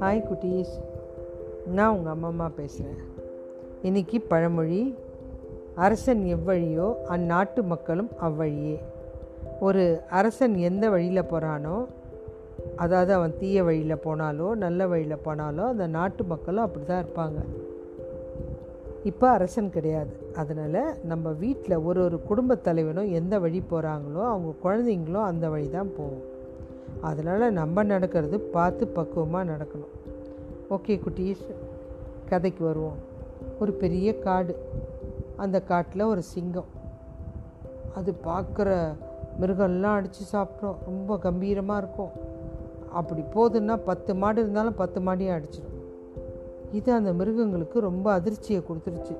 Hi குட்டீஸ் நான் உங்கள் அம்மா அம்மா பேசுகிறேன் இன்றைக்கி பழமொழி அரசன் எவ்வழியோ அந்நாட்டு மக்களும் அவ்வழியே. ஒரு அரசன் எந்த வழியில் போகிறானோ அதாவது அவன் தீய வழியில் போனாலோ நல்ல வழியில் போனாலோ அந்த நாட்டு மக்களும் அப்படி தான் இருப்பாங்க. இப்போ அரசன் கிடையாது. அதனால் நம்ம வீட்டில் ஒரு ஒரு குடும்பத் தலைவனும் எந்த வழி போகிறாங்களோ அவங்க குழந்தைங்களும் அந்த வழி தான் போகும். அதனால் நம்ம நடக்கிறது பார்த்து பக்குவமாக நடக்கணும். ஓகே குட்டீஸ் கதைக்கு வருவோம். ஒரு பெரிய காடு. அந்த காட்டில் ஒரு சிங்கம். அது பார்க்குற மிருகம்லாம் அடித்து சாப்பிட்றோம் ரொம்ப கம்பீரமாக இருக்கும். அப்படி போதுன்னா பத்து மாடு இருந்தாலும் பத்து மாடியும் அடிச்சிடும். இது அந்த மிருகங்களுக்கு ரொம்ப அதிர்ச்சியை கொடுத்துருச்சு.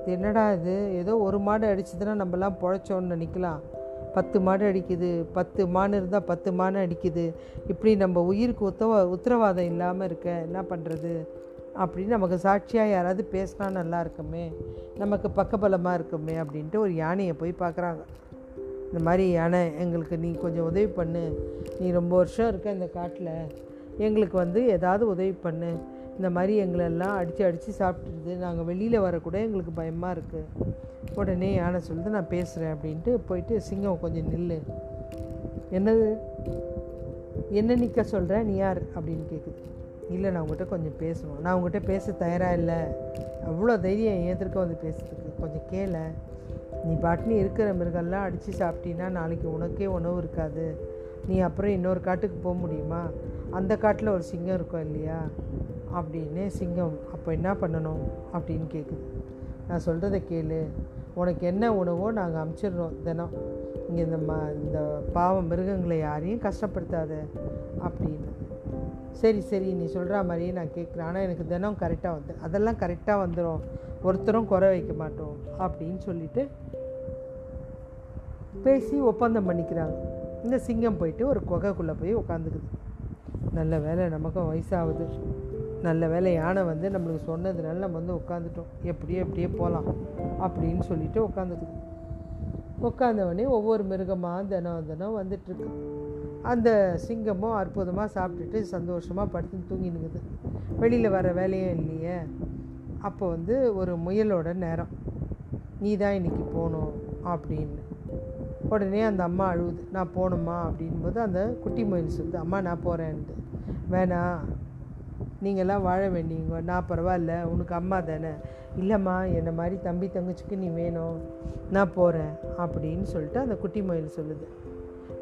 இது என்னடா இது? ஏதோ ஒரு மாடு அடிச்சதுன்னா நம்மலாம் பொழைச்சோன்னு நினைக்கலாம். பத்து மாடு அடிக்குது பத்து மான் இருந்தால் பத்து மான் அடிக்குது. இப்படி நம்ம உயிருக்கு உத்தவ உத்தரவாதம் இல்லாமல் இருக்க என்ன பண்ணுறது அப்படின்னு நமக்கு சாட்சியாக யாராவது பேசினா நல்லா இருக்குமே. நமக்கு பக்கபலமாக இருக்குமே அப்படின்ட்டு ஒரு யானையை போய் பார்க்குறாங்க. இந்த மாதிரி யானை எங்களுக்கு நீ கொஞ்சம் உதவி பண்ணு. நீ ரொம்ப வருஷம் இருக்க இந்த காட்டில். எங்களுக்கு வந்து ஏதாவது உதவி பண்ணு. இந்த மாதிரி எங்களெல்லாம் அடித்து அடித்து சாப்பிட்டுருது. நாங்கள் வெளியில் வரக்கூட எங்களுக்கு பயமாக இருக்குது உடனே யானை சொல்லுது நான் பேசுகிறேன் அப்படின்ட்டு போயிட்டு சிங்கம் கொஞ்சம் நில்லு. என்னது? என்ன நிற்க சொல்கிறேன் நீ யார்? அப்படின்னு கேட்குது இல்லை நான் உங்கள்கிட்ட கொஞ்சம் பேசணும். நான் உங்கள்கிட்ட பேச தயாராக இல்லை. அவ்வளோ தைரியம் ஏந்திருக்க வந்து பேசுறதுக்கு. கொஞ்சம் கேள. நீ பாட்டினி இருக்கிற மிருகெல்லாம் அடித்து சாப்பிட்டீன்னா நாளைக்கு உனக்கே உணவு இருக்காது. நீ அப்புறம் இன்னொரு காட்டுக்கு போக முடியுமா? அந்த காட்டில் ஒரு சிங்கம் இருக்கும் இல்லையா? அப்படின்னு சிங்கம் அப்போ என்ன பண்ணணும் அப்படின்னு கேட்குது நான் சொல்கிறத கேளு. உனக்கு என்ன உணவோ நாங்கள் அமுச்சிடுறோம் தினம். இங்கே இந்த ம இந்த பாவம் மிருகங்களை யாரையும் கஷ்டப்படுத்தாத அப்படின்னு. சரி சரி நீ சொல்கிற மாதிரியே நான் கேட்குறேன் ஆனால் எனக்கு தினம் கரெக்டாக வந்து அதெல்லாம் கரெக்டாக வந்துடும் ஒருத்தரும் குறை வைக்க மாட்டோம் அப்படின்னு சொல்லிட்டு பேசி ஒப்பந்தம் பண்ணிக்கிறாங்க. இந்த சிங்கம் போயிட்டு ஒரு குகைக்குள்ளே போய் உட்காந்துக்குது நல்ல வேலை நமக்கும் வயசாகுது. நல்ல வேலை யானை வந்து நம்மளுக்கு சொன்னதுனால நம்ம வந்து உட்காந்துட்டோம் எப்படியோ எப்படியே போகலாம் அப்படின்னு சொல்லிட்டு உட்காந்துக்குது உட்காந்தவொடனே ஒவ்வொரு மிருகமாக தினம் தினம் வந்துட்டுருக்கு அந்த சிங்கமும் அற்புதமாக சாப்பிட்டுட்டு சந்தோஷமாக படுத்து தூங்கினுக்குது வெளியில் வர வேலையும் இல்லையே. அப்போ வந்து ஒரு முயலோட நேரம். நீ தான் இன்றைக்கி போகணும் அப்படின்னு. உடனே அந்த அம்மா அழுவுது. நான் போகணுமா அப்படின்போது அந்த குட்டி முயல் சொல்லுது அம்மா நான் போகிறேன்ட்டு வேணாம் நீங்கள்லாம் வாழ வேண்டியவங்க. நான் பரவாயில்ல உனக்கு அம்மா தானே. இல்லைம்மா என்னை மாதிரி தம்பி தங்கச்சிக்கு நீ வேணும். நான் போகிறேன் அப்படின்னு சொல்லிட்டு அந்த குட்டி மயில் சொல்லுது.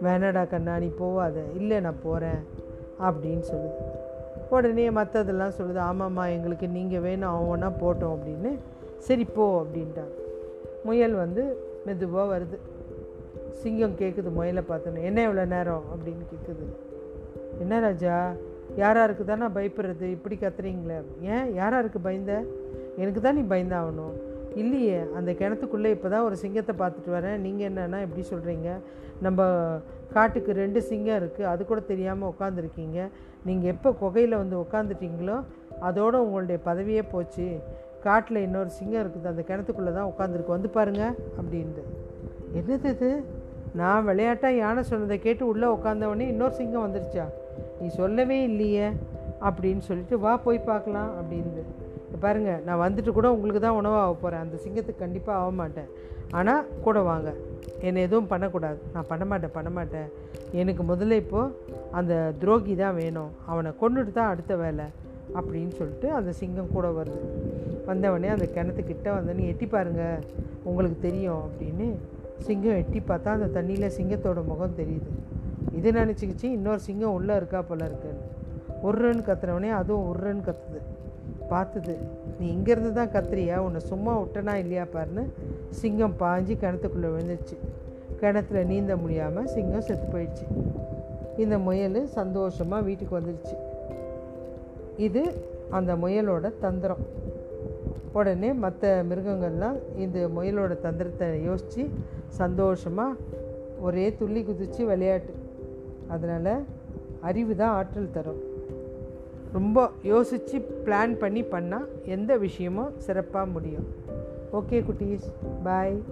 வேணாடா கண்ணா நீ போவாத. இல்லை நான் போகிறேன் அப்படின்னு சொல்லுது. உடனே மற்றதெல்லாம் சொல்லுது. ஆமாம்மா எங்களுக்கு நீங்கள் வேணும் அவனா போட்டோம் அப்படின்னு. சரி போ அப்படின்ட்டாங்க முயல் வந்து மெதுவாக வருது. சிங்கம் கேட்குது முயலை பார்த்தோன்னே. என்ன இவ்வளோ நேரம்? அப்படின்னு கேட்குது என்ன ராஜா? யாராருக்கு தானே நான் பயப்படுறது? இப்படி கத்துறீங்களே ஏன்? யாராருக்கு பயந்த? எனக்கு தான் நீ பயந்தாகணும். இல்லையே அந்த கிணத்துக்குள்ளே இப்போ தான் ஒரு சிங்கத்தை பார்த்துட்டு வரேன். நீங்கள் என்னென்னா எப்படி சொல்கிறீங்க நம்ம காட்டுக்கு ரெண்டு சிங்கம் இருக்குது அது கூட தெரியாமல் உட்காந்துருக்கீங்க நீங்கள் எப்போ குகையில் வந்து உட்காந்துட்டீங்களோ அதோடு உங்களுடைய பதவியே போச்சு. காட்டில் இன்னொரு சிங்கம் இருக்குது. அந்த கிணத்துக்குள்ளே தான் உட்காந்துருக்கு வந்து பாருங்கள் அப்படின்ட்டு. என்னது இது? நான் விளையாட்டாக யானை சொன்னதை கேட்டு உள்ளே உட்காந்தவொடனே இன்னொரு சிங்கம் வந்துருச்சா? நீ சொல்லவே இல்லையே அப்படின்னு சொல்லிட்டு வா போய் பார்க்கலாம் அப்படின்னு பாருங்கள் நான் வந்துட்டு கூட உங்களுக்கு தான் உணவாக போகிறேன் அந்த சிங்கத்துக்கு கண்டிப்பாக ஆக மாட்டேன். ஆனால் கூட வாங்க. என்னை எதுவும் பண்ணக்கூடாது. நான் பண்ண மாட்டேன் பண்ண மாட்டேன். எனக்கு முதல்ல இப்போது அந்த துரோகி தான் வேணும். அவனை கொண்டுட்டு தான் அடுத்த வேலை அப்படின்னு சொல்லிட்டு அந்த சிங்கம் கூட வருது. வந்தவொடனே அந்த கிணத்துக்கிட்ட வந்தோடனே எட்டி பாருங்கள் உங்களுக்கு தெரியும் அப்படின்னு சிங்கம் எட்டி பார்த்தா அந்த தண்ணியில் சிங்கத்தோட முகம் தெரியுது. இது நினச்சிக்கிச்சு இன்னொரு சிங்கம் உள்ளே இருக்கா போல இருக்குன்னு. உருன்னு கத்துறவனே அதுவும் உருன்னு கத்துது. பார்த்துது நீ இங்கேருந்து தான் கத்துறியா? உன்னை சும்மா விட்டனா இல்லையா பாருன்னு? சிங்கம் பாஞ்சு கிணத்துக்குள்ளே விழுந்துச்சு கிணத்துல நீந்த முடியாமல் சிங்கம் செத்து போயிடுச்சு. இந்த முயல் சந்தோஷமாக வீட்டுக்கு வந்துடுச்சு இது அந்த முயலோட தந்திரம். உடனே மற்ற மிருகங்கள்லாம் இந்த முயலோட தந்திரத்தை யோசித்து சந்தோஷமாக ஒரே துள்ளி குதித்து விளையாட்டு. அதனால் அறிவு தான் ஆற்றல் தரும். ரொம்ப யோசித்து பிளான் பண்ணி பண்ணால் எந்த விஷயமும் சிறப்பாக முடியும். ஓகே குட்டீஸ். பாய்